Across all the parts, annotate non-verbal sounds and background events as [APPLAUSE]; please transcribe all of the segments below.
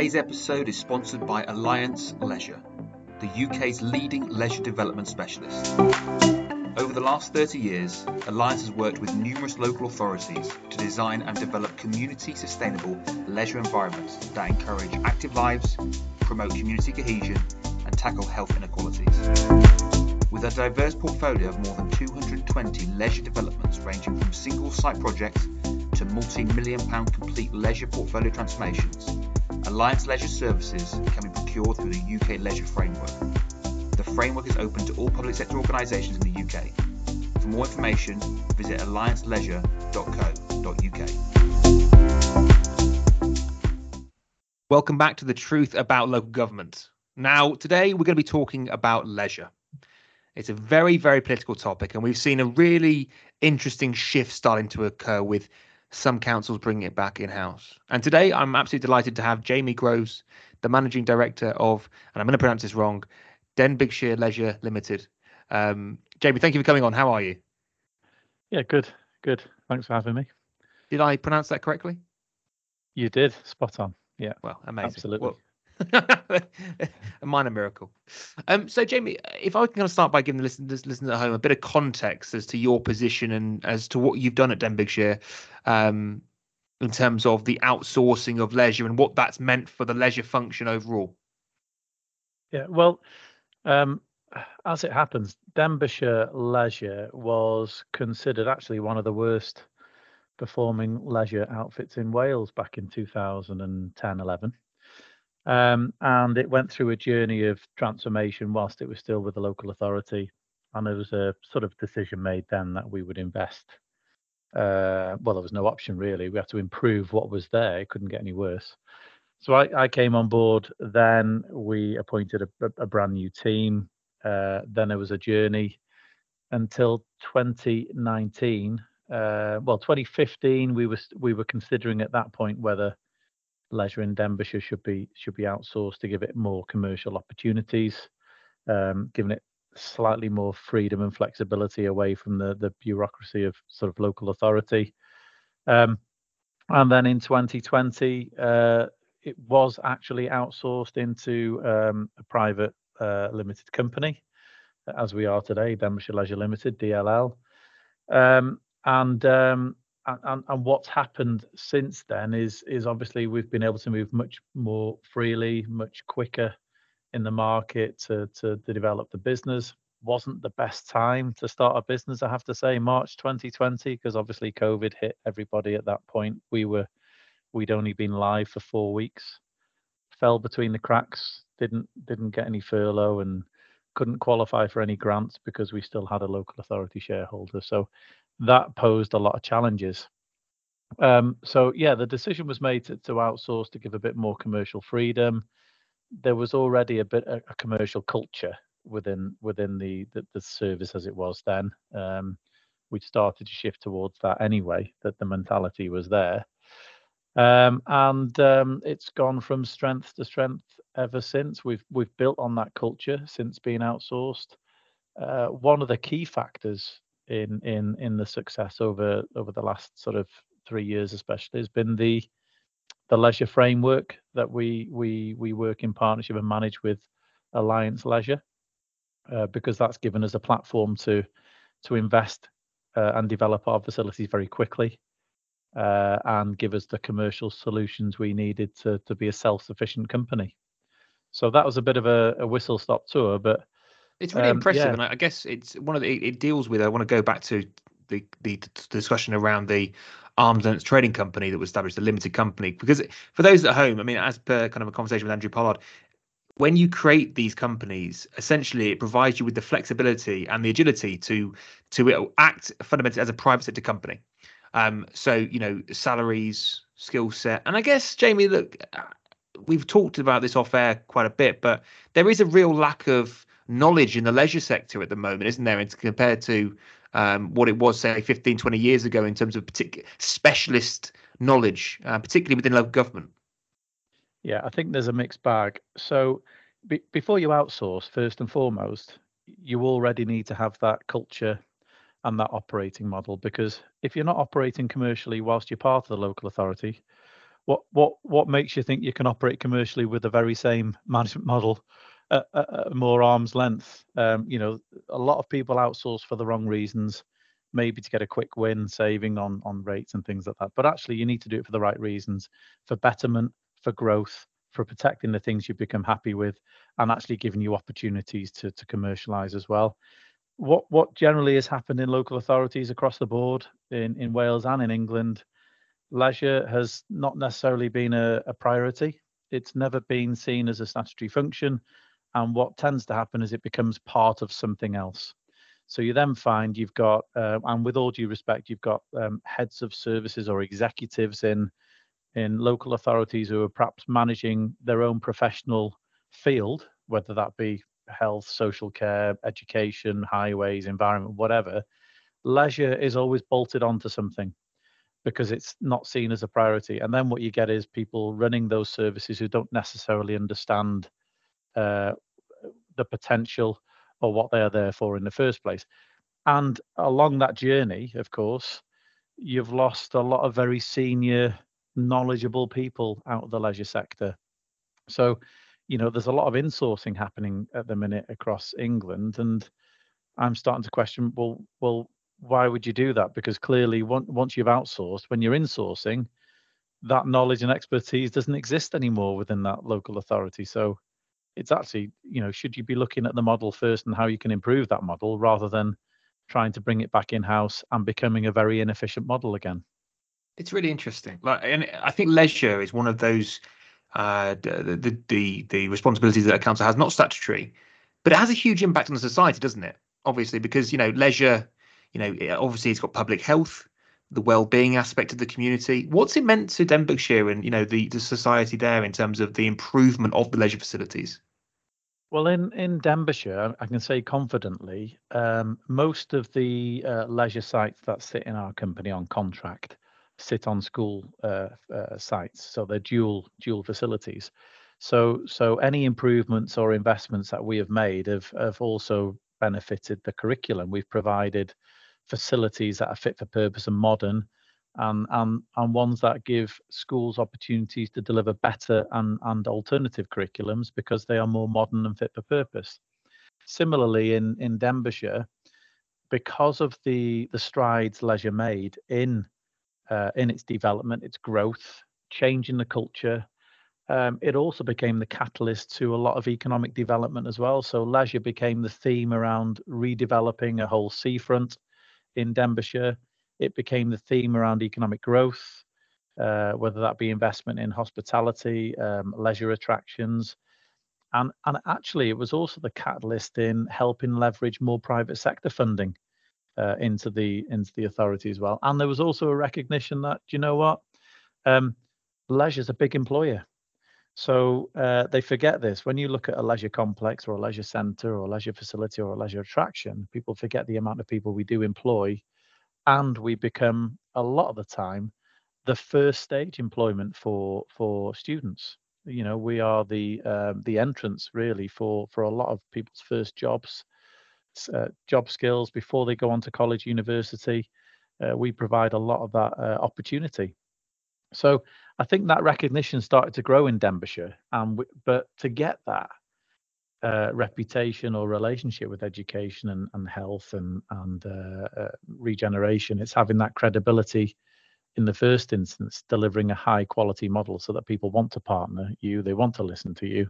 Today's episode is sponsored by Alliance Leisure, the UK's leading leisure development specialist. Over the last 30 years, Alliance has worked with numerous local authorities to design and develop community sustainable leisure environments that encourage active lives, promote community cohesion, and tackle health inequalities. With a diverse portfolio of more than 220 leisure developments ranging from single site projects to multi million pound complete leisure portfolio transformations, Alliance Leisure Services can be procured through the UK Leisure Framework. The framework is open to all public sector organisations in the UK. For more information, visit allianceleisure.co.uk. Welcome back to the truth about local government. Now, today we're going to be talking about leisure. It's a very, very political topic, and we've seen a really interesting shift starting to occur with some councils bringing it back in house. And today I'm absolutely delighted to have Jamie Groves, the managing director of, and I'm going to pronounce this wrong, Denbighshire Leisure Limited. Um, Jamie, thank you for coming on. How are you? Yeah, good, good. Thanks for having me. Did I pronounce that correctly? You did, spot on. Yeah. Well, amazing. Absolutely. Well, [LAUGHS] a minor miracle. Um, so, Jamie, if I can kind of start by giving the listeners, listeners at home a bit of context as to your position and as to what you've done at Denbighshire um, in terms of the outsourcing of leisure and what that's meant for the leisure function overall. Yeah, well, um, as it happens, Denbighshire Leisure was considered actually one of the worst performing leisure outfits in Wales back in 2010 11. Um, and it went through a journey of transformation whilst it was still with the local authority. And there was a sort of decision made then that we would invest. Uh, well, there was no option really. We had to improve what was there. It couldn't get any worse. So I, I came on board. Then we appointed a, a brand new team. Uh, then there was a journey until 2019. Uh, well, 2015, we were we were considering at that point whether leisure in Denbighshire should be should be outsourced to give it more commercial opportunities, um, giving it slightly more freedom and flexibility away from the the bureaucracy of sort of local authority. Um, and then in 2020, uh, it was actually outsourced into um, a private uh, limited company, as we are today, Denbighshire Leisure Limited (DLL). Um, and um, and, and what's happened since then is is obviously we've been able to move much more freely, much quicker in the market to to, to develop the business. Wasn't the best time to start a business, I have to say, March 2020, because obviously COVID hit everybody at that point. We were we'd only been live for four weeks, fell between the cracks, didn't didn't get any furlough and couldn't qualify for any grants because we still had a local authority shareholder. So that posed a lot of challenges. Um, so yeah, the decision was made to, to, outsource to give a bit more commercial freedom. There was already a bit a, a commercial culture within within the, the, the service as it was then. Um, we'd started to shift towards that anyway. That the mentality was there, um, and um, it's gone from strength to strength ever since. We've we've built on that culture since being outsourced. Uh, one of the key factors in in in the success over over the last sort of three years, especially, has been the the leisure framework that we we we work in partnership and manage with Alliance Leisure, uh, because that's given us a platform to to invest uh, and develop our facilities very quickly, uh, and give us the commercial solutions we needed to to be a self sufficient company. So that was a bit of a, a whistle stop tour, but it's really um, impressive, yeah. and I guess it's one of the it, it deals with. I want to go back to the the discussion around the arms and trading company that was established, the limited company. Because for those at home, I mean, as per kind of a conversation with Andrew Pollard, when you create these companies, essentially it provides you with the flexibility and the agility to to act fundamentally as a private sector company. Um, so you know, salaries, skill set, and I guess Jamie, look, uh, we've talked about this off air quite a bit, but there is a real lack of knowledge in the leisure sector at the moment, isn't there? And compared to um, what it was, say, 15, 20 years ago in terms of particular specialist knowledge, uh, particularly within local government. Yeah, I think there's a mixed bag. So be- before you outsource, first and foremost, you already need to have that culture and that operating model because if you're not operating commercially whilst you're part of the local authority, what what what makes you think you can operate commercially with the very same management model at, at more arm's length? Um, you know, a lot of people outsource for the wrong reasons, maybe to get a quick win, saving on on rates and things like that. But actually, you need to do it for the right reasons, for betterment, for growth, for protecting the things you become happy with, and actually giving you opportunities to to commercialize as well. What what generally has happened in local authorities across the board in in Wales and in England leisure has not necessarily been a, a, priority. It's never been seen as a statutory function. And what tends to happen is it becomes part of something else. So you then find you've got, uh, and with all due respect, you've got um, heads of services or executives in in local authorities who are perhaps managing their own professional field, whether that be health, social care, education, highways, environment, whatever. Leisure is always bolted onto something because it's not seen as a priority. And then what you get is people running those services who don't necessarily understand uh, the potential or what they are there for in the first place. And along that journey, of course, you've lost a lot of very senior, knowledgeable people out of the leisure sector. So, you know, there's a lot of insourcing happening at the minute across England, and I'm starting to question, well, well, why would you do that? Because clearly, once you've outsourced, when you're insourcing, that knowledge and expertise doesn't exist anymore within that local authority. So it's actually, you know, should you be looking at the model first and how you can improve that model rather than trying to bring it back in house and becoming a very inefficient model again? It's really interesting. Like, and I think leisure is one of those uh, the, the the the responsibilities that a council has, not statutory, but it has a huge impact on the society, doesn't it? Obviously, because you know leisure you know, obviously it's got public health, the well-being aspect of the community. What's it meant to Denbighshire and you know the the society there in terms of the improvement of the leisure facilities? Well, in in Denbighshire, I can say confidently, um, most of the uh, leisure sites that sit in our company on contract sit on school uh, uh, sites, so they're dual dual facilities. So so any improvements or investments that we have made have have also benefited the curriculum. We've provided facilities that are fit for purpose and modern and and and ones that give schools opportunities to deliver better and and alternative curriculums because they are more modern and fit for purpose. Similarly in in denbighshire because of the the strides leisure made in uh, in its development its growth changing the culture um, it also became the catalyst to a lot of economic development as well. So leisure became the theme around redeveloping a whole seafront in Denbighshire. It became the theme around economic growth, uh, whether that be investment in hospitality, um, leisure attractions. And, and actually, it was also the catalyst in helping leverage more private sector funding uh, into the into the authority as well. And there was also a recognition that, you know what, um, leisure is a big employer. So uh, they forget this. When you look at a leisure complex or a leisure centre or a leisure facility or a leisure attraction, people forget the amount of people we do employ. And we become, a lot of the time, the first stage employment for for students. You know, we are the uh, the entrance really for for a lot of people's first jobs, uh, job skills before they go on to college, university. Uh, we provide a lot of that uh, opportunity. So I think that recognition started to grow in Denbighshire, and w- but to get that uh, reputation or relationship with education and, and health and and uh, uh, regeneration, it's having that credibility in the first instance, delivering a high quality model so that people want to partner you, they want to listen to you.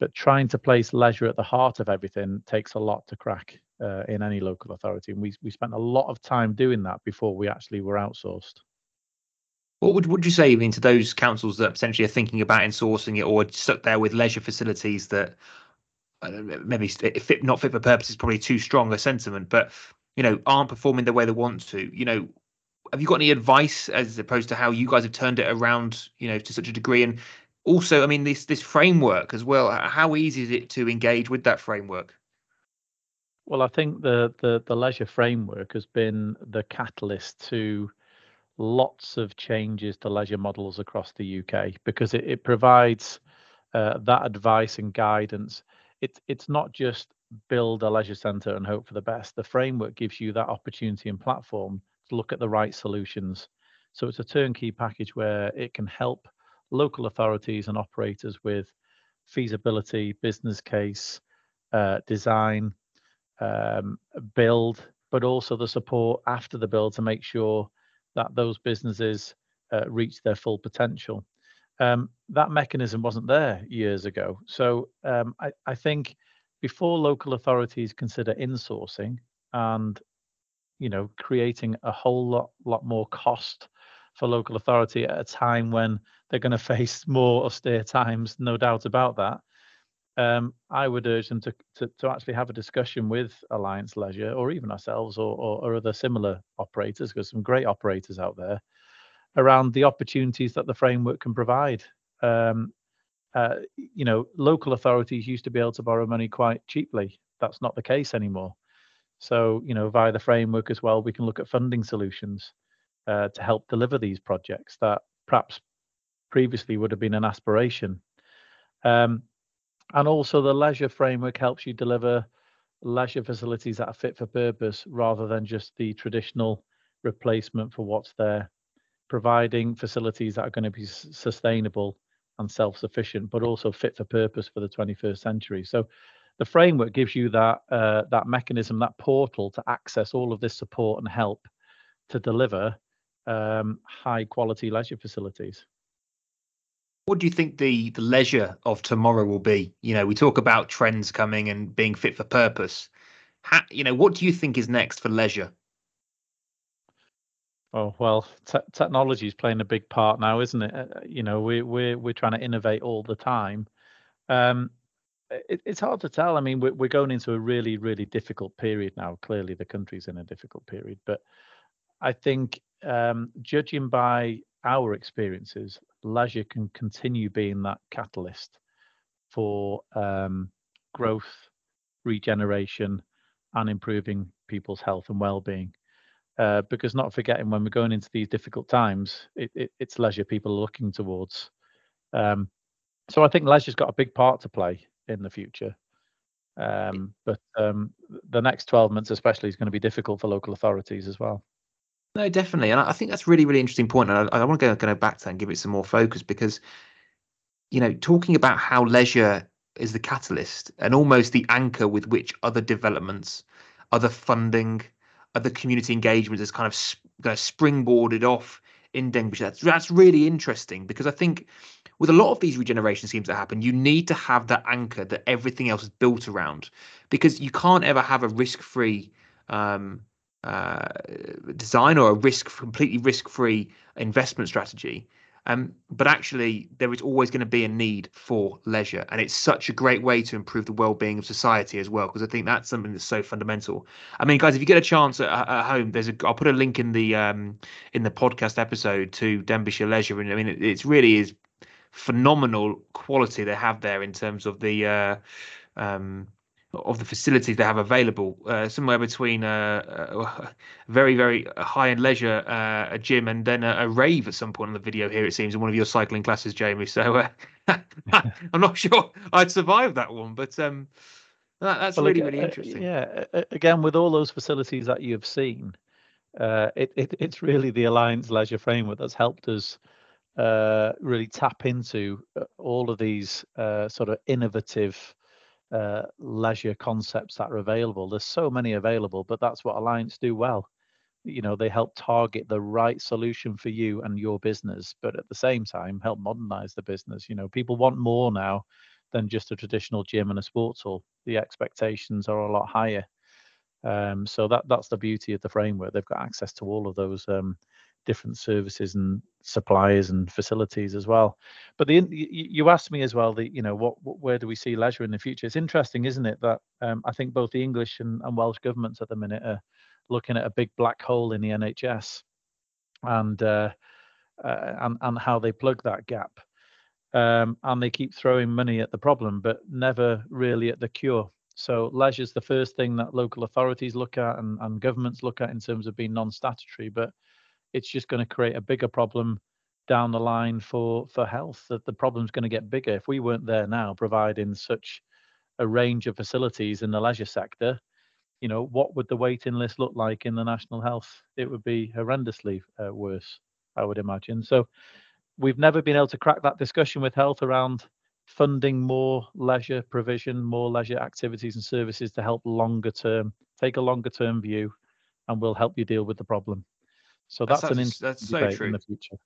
But trying to place leisure at the heart of everything takes a lot to crack uh, in any local authority, and we we spent a lot of time doing that before we actually were outsourced. What would would you say I mean to those councils that potentially are thinking about insourcing it or stuck there with leisure facilities that maybe fit not fit for purpose is probably too strong a sentiment, but you know aren't performing the way they want to. You know, have you got any advice as opposed to how you guys have turned it around? You know, to such a degree, and also, I mean, this this framework as well. How easy is it to engage with that framework? Well, I think the the the leisure framework has been the catalyst to lots of changes to leisure models across the UK because it, it provides uh, that advice and guidance. It, it's not just build a leisure centre and hope for the best. The framework gives you that opportunity and platform to look at the right solutions So it's a turnkey package where it can help local authorities and operators with feasibility, business case, uh, design, um, build, but also the support after the build to make sure that those businesses uh, reach their full potential. Um, that mechanism wasn't there years ago. So um, I, I think before local authorities consider insourcing and you know creating a whole lot lot more cost for local authority at a time when they're going [LAUGHS] to face more austere times, no doubt about that. Um, I would urge them to, to, to actually have a discussion with Alliance Leisure or even ourselves or, or, or other similar operators, because some great operators out there around the opportunities that the framework can provide. Um, uh, you know, local authorities used to be able to borrow money quite cheaply. That's not the case anymore. So, you know, via the framework as well, we can look at funding solutions uh, to help deliver these projects that perhaps previously would have been an aspiration. Um, and also, the leisure framework helps you deliver leisure facilities that are fit for purpose rather than just the traditional replacement for what's there, providing facilities that are going to be sustainable and self sufficient, but also fit for purpose for the 21st century. So, the framework gives you that uh, that mechanism, that portal to access all of this support and help to deliver um, high quality leisure facilities. What do you think the the leisure of tomorrow will be? You know, we talk about trends coming and being fit for purpose. How, you know, what do you think is next for leisure? Oh well, te- technology is playing a big part now, isn't it? Uh, you know, we we're we're trying to innovate all the time. Um, it, it's hard to tell. I mean, we're we're going into a really really difficult period now. Clearly, the country's in a difficult period, but I think um, judging by our experiences, leisure can continue being that catalyst for um, growth, regeneration, and improving people's health and well-being. Uh, because not forgetting when we're going into these difficult times, it, it, it's leisure people are looking towards. Um, so I think leisure's got a big part to play in the future. Um, but um, the next 12 months, especially, is going to be difficult for local authorities as well. No, definitely, and I think that's really, really interesting point. And I, I want to go, go back to that and give it some more focus because, you know, talking about how leisure is the catalyst and almost the anchor with which other developments, other funding, other community engagement is kind of kind of springboarded off in Denbighshire. That's that's really interesting because I think with a lot of these regeneration schemes that happen, you need to have that anchor that everything else is built around because you can't ever have a risk-free um, uh, design or a risk completely risk-free investment strategy. Um, but actually, there is always going to be a need for leisure, and it's such a great way to improve the well-being of society as well. Because I think that's something that's so fundamental. I mean, guys, if you get a chance at, at home, there's a I'll put a link in the um, in the podcast episode to Denbighshire Leisure, and I mean, it, it's really is phenomenal quality they have there in terms of the uh, um, of the facilities they have available, uh, somewhere between a, [LAUGHS] a very, very high end leisure, uh, a gym, and then a, a, rave at some point in the video here, it seems, in one of your cycling classes, Jamie. So uh, [LAUGHS] [LAUGHS] I'm not sure I'd survive that one, but um, that, that's well, really, really uh, interesting. yeah. Again, with all those facilities that you've seen, uh, it, it, it's really the Alliance Leisure Framework that's helped us uh, really tap into all of these sort of innovative uh, leisure concepts that are available. There's so many available, but that's what Alliance do well. You know, they help target the right solution for you and your business, but at the same time help modernize the business. You know, people want more now than just a traditional gym and a sports hall. The expectations are a lot higher. Um, so that that's the beauty of the framework. They've got access to all of those um, different services and suppliers and facilities as well. But the you asked me as well the you know what, where do we see leisure in the future? It's interesting, isn't it, that um, I think both the English and, and Welsh governments at the minute are looking at a big black hole in the NHS and uh, uh, and and how they plug that gap. Um, and they keep throwing money at the problem, but never really at the cure. So leisure is the first thing that local authorities look at and, and governments look at in terms of being non-statutory. But it's just going to create a bigger problem down the line for for health that the problem's going to get bigger if we weren't there now providing such a range of facilities in the leisure sector you know what would the waiting list look like in the national health it would be horrendously uh, worse I would imagine. So we've never been able to crack that discussion with health around funding more leisure provision, more leisure activities and services to help longer term, take a longer term view, and we'll help you deal with the problem. So that's, that's an that's so true. in the future.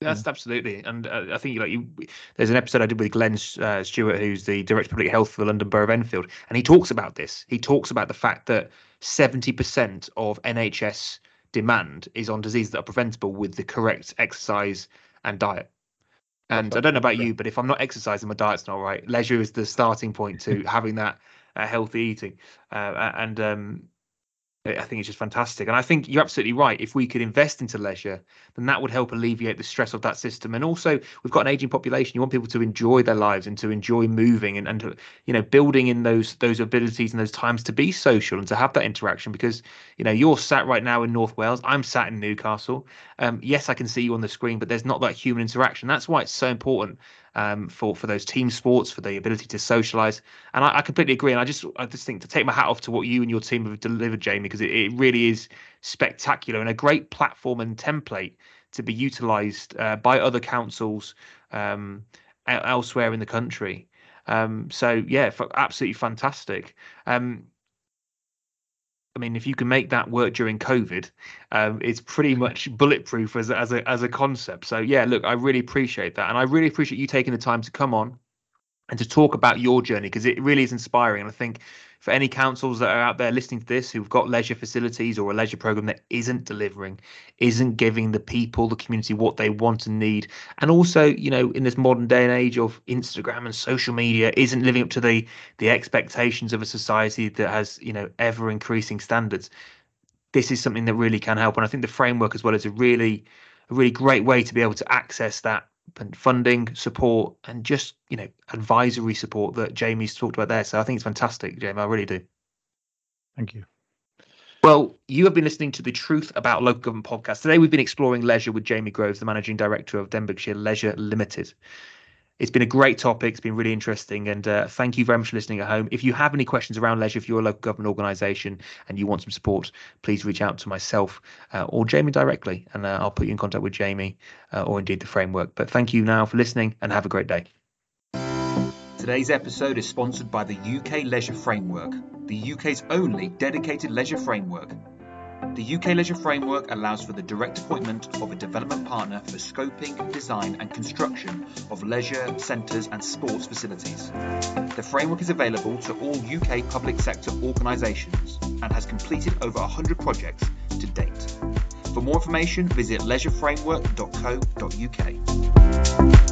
That's yeah. absolutely, and uh, I think like you, there's an episode I did with Glenn uh, Stewart, who's the director of public health for the London Borough of Enfield, and he talks about this. He talks about the fact that 70% of NHS demand is on diseases that are preventable with the correct exercise and diet. And I don't know about you, but if I'm not exercising, my diet's not right. Leisure is the starting point to [LAUGHS] having that uh, healthy eating. Uh, and um, I think it's just fantastic. And I think you're absolutely right. If we could invest into leisure, then that would help alleviate the stress of that system. And also, we've got an aging population. You want people to enjoy their lives and to enjoy moving and, and to, you know, building in those those abilities and those times to be social and to have that interaction. Because, you know, you're sat right now in North Wales. I'm sat in Newcastle. Um, yes, I can see you on the screen, but there's not that human interaction. That's why it's so important um, for for those team sports, for the ability to socialize. And I, I, completely agree. And I just I just think to take my hat off to what you and your team have delivered, Jamie, because it, it really is spectacular and a great platform and template to be utilized uh, by other councils um, elsewhere in the country. Um, so yeah, absolutely fantastic. Um, I mean, if you can make that work during COVID, um, it's pretty much bulletproof as as a as a concept. So yeah, look, I really appreciate that, and I really appreciate you taking the time to come on and to talk about your journey because it really is inspiring. And I think for any councils that are out there listening to this who've got leisure facilities or a leisure program that isn't delivering, isn't giving the people, the community what they want and need, and also, you know, in this modern day and age of Instagram and social media, isn't living up to the the expectations of a society that has, you know, ever increasing standards. This is something that really can help, and I think the framework as well is a really a really great way to be able to access that funding support and just you know advisory support that Jamie's talked about there. So I think it's fantastic, Jamie. I really do. Thank you. Well, you have been listening to the Truth About Local Government podcast. Today, we've been exploring leisure with Jamie Groves, the managing director of Denbighshire Leisure Limited. It's been a great topic. It's been really interesting. And uh, thank you very much for listening at home. If you have any questions around leisure, if you're a local government organisation and you want some support, please reach out to myself uh, or Jamie directly, and uh, I'll put you in contact with Jamie uh, or indeed the framework. But thank you now for listening and have a great day. Today's episode is sponsored by the UK Leisure Framework, the UK's only dedicated leisure framework. The UK Leisure Framework allows for the direct appointment of a development partner for scoping, design and construction of leisure, centres and sports facilities. The framework is available to all UK public sector organisations and has completed over 100 projects to date. For more information, visit leisureframework.co.uk.